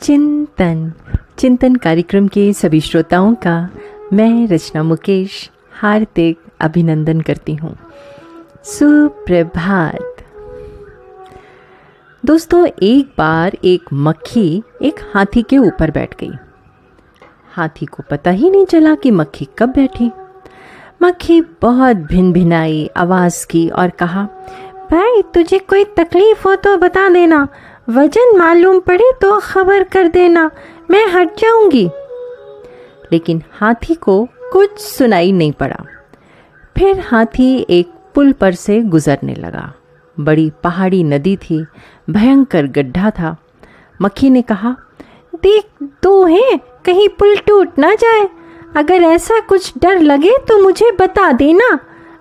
चिंतन। चिंतन कार्यक्रम के सभी श्रोताओं का मैं रचना मुकेश हार्दिक अभिनंदन करती हूँ। सुप्रभात। दोस्तों, एक बार एक मक्खी एक हाथी के ऊपर बैठ गई। हाथी को पता ही नहीं चला कि मक्खी कब बैठी। मक्खी बहुत भिन भिनाई आवाज़ की और कहा, भाई, तुझे कोई तकलीफ़ हो तो बता देना। वज़न मालूम पड़े तो खबर कर देना, मैं हट जाऊँगी। लेकिन हाथी को कुछ सुनाई नहीं पड़ा। फिर हाथी एक पुल पर से गुजरने लगा। बड़ी पहाड़ी नदी थी, भयंकर गड्ढा था। मक्खी ने कहा, देख, दो हैं, कहीं पुल टूट ना जाए। अगर ऐसा कुछ डर लगे तो मुझे बता देना।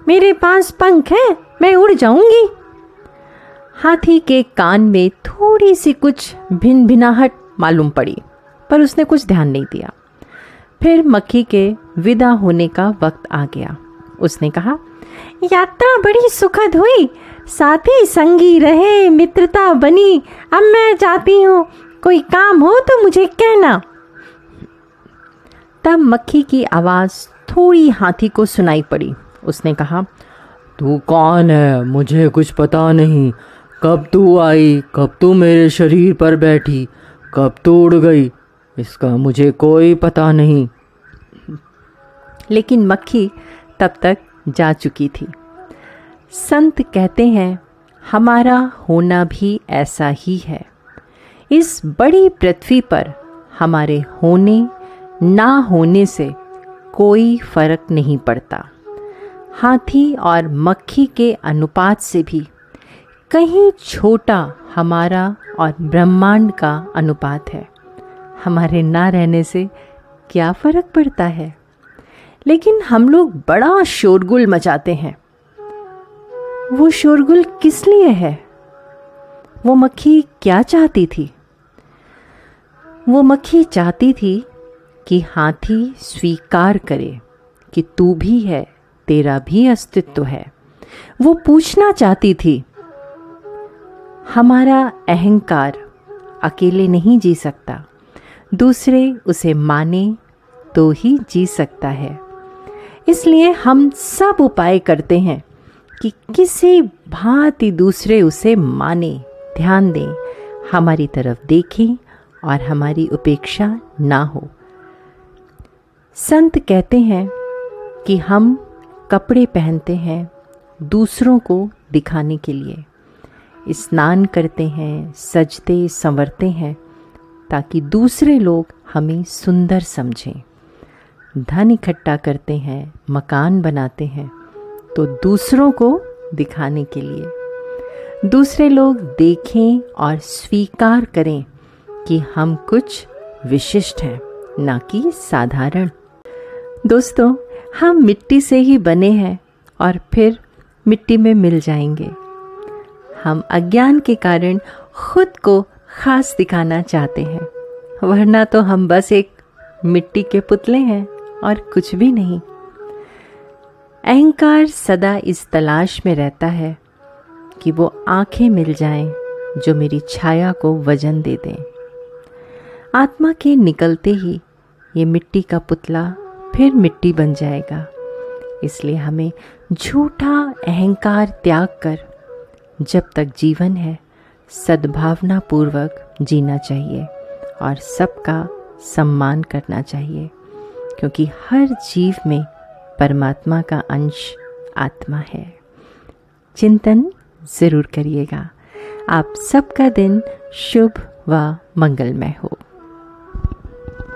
मेरे पास पंख है, मैं उड़ जाऊँगी। हाथी के कान में थोड़ी सी कुछ भिन भिनाहट मालूम पड़ी, पर उसने कुछ ध्यान नहीं दिया। फिर मक्खी के विदा होने का वक्त आ गया। उसने कहा, यात्रा बड़ी सुखद हुई। साथी संगी रहे, मित्रता बनी। अब मैं जाती हूँ। कोई काम हो तो मुझे कहना। तब मक्खी की आवाज़ थोड़ी हाथी को सुनाई पड़ी। उसने कहा, तू कौन है? मुझे कुछ पता नहीं। कब तू आई, कब तू मेरे शरीर पर बैठी, कब तू उड़ गई, इसका मुझे कोई पता नहीं। लेकिन मक्खी तब तक जा चुकी थी। संत कहते हैं, हमारा होना भी ऐसा ही है। इस बड़ी पृथ्वी पर हमारे होने, ना होने से कोई फ़र्क नहीं पड़ता। हाथी और मक्खी के अनुपात से भी कहीं छोटा हमारा और ब्रह्मांड का अनुपात है। हमारे ना रहने से क्या फ़र्क पड़ता है? लेकिन हम लोग बड़ा शोरगुल मचाते हैं। वो शोरगुल किस लिए है? वो मक्खी क्या चाहती थी? वो मक्खी चाहती थी कि हाथी स्वीकार करे कि तू भी है, तेरा भी अस्तित्व है। वो पूछना चाहती थी हमारा अहंकार अकेले नहीं जी सकता। दूसरे उसे माने तो ही जी सकता है। इसलिए हम सब उपाय करते हैं कि किसी भांति दूसरे उसे माने, ध्यान दें, हमारी तरफ़ देखें और हमारी उपेक्षा ना हो। संत कहते हैं कि हम कपड़े पहनते हैं दूसरों को दिखाने के लिए। स्नान करते हैं, सजते, संवरते हैं, ताकि दूसरे लोग हमें सुंदर समझें। धन इकट्ठा करते हैं, मकान बनाते हैं तो दूसरों को दिखाने के लिए। दूसरे लोग देखें और स्वीकार करें कि हम कुछ विशिष्ट हैं, ना कि साधारण। दोस्तों, हम मिट्टी से ही बने हैं और फिर मिट्टी में मिल जाएँगे। हम अज्ञान के कारण खुद को खास दिखाना चाहते हैं। वरना तो हम बस एक मिट्टी के पुतले हैं और कुछ भी नहीं। अहंकार सदा इस तलाश में रहता है कि वो आँखें मिल जाएँ जो मेरी छाया को वज़न दे दें। आत्मा के निकलते ही ये मिट्टी का पुतला फिर मिट्टी बन जाएगा। इसलिए हमें झूठा अहंकार त्याग कर जब तक जीवन है सद्भावना पूर्वक जीना चाहिए और सबका सम्मान करना चाहिए, क्योंकि हर जीव में परमात्मा का अंश आत्मा है। चिंतन ज़रूर करिएगा। आप सबका दिन शुभ व मंगलमय हो।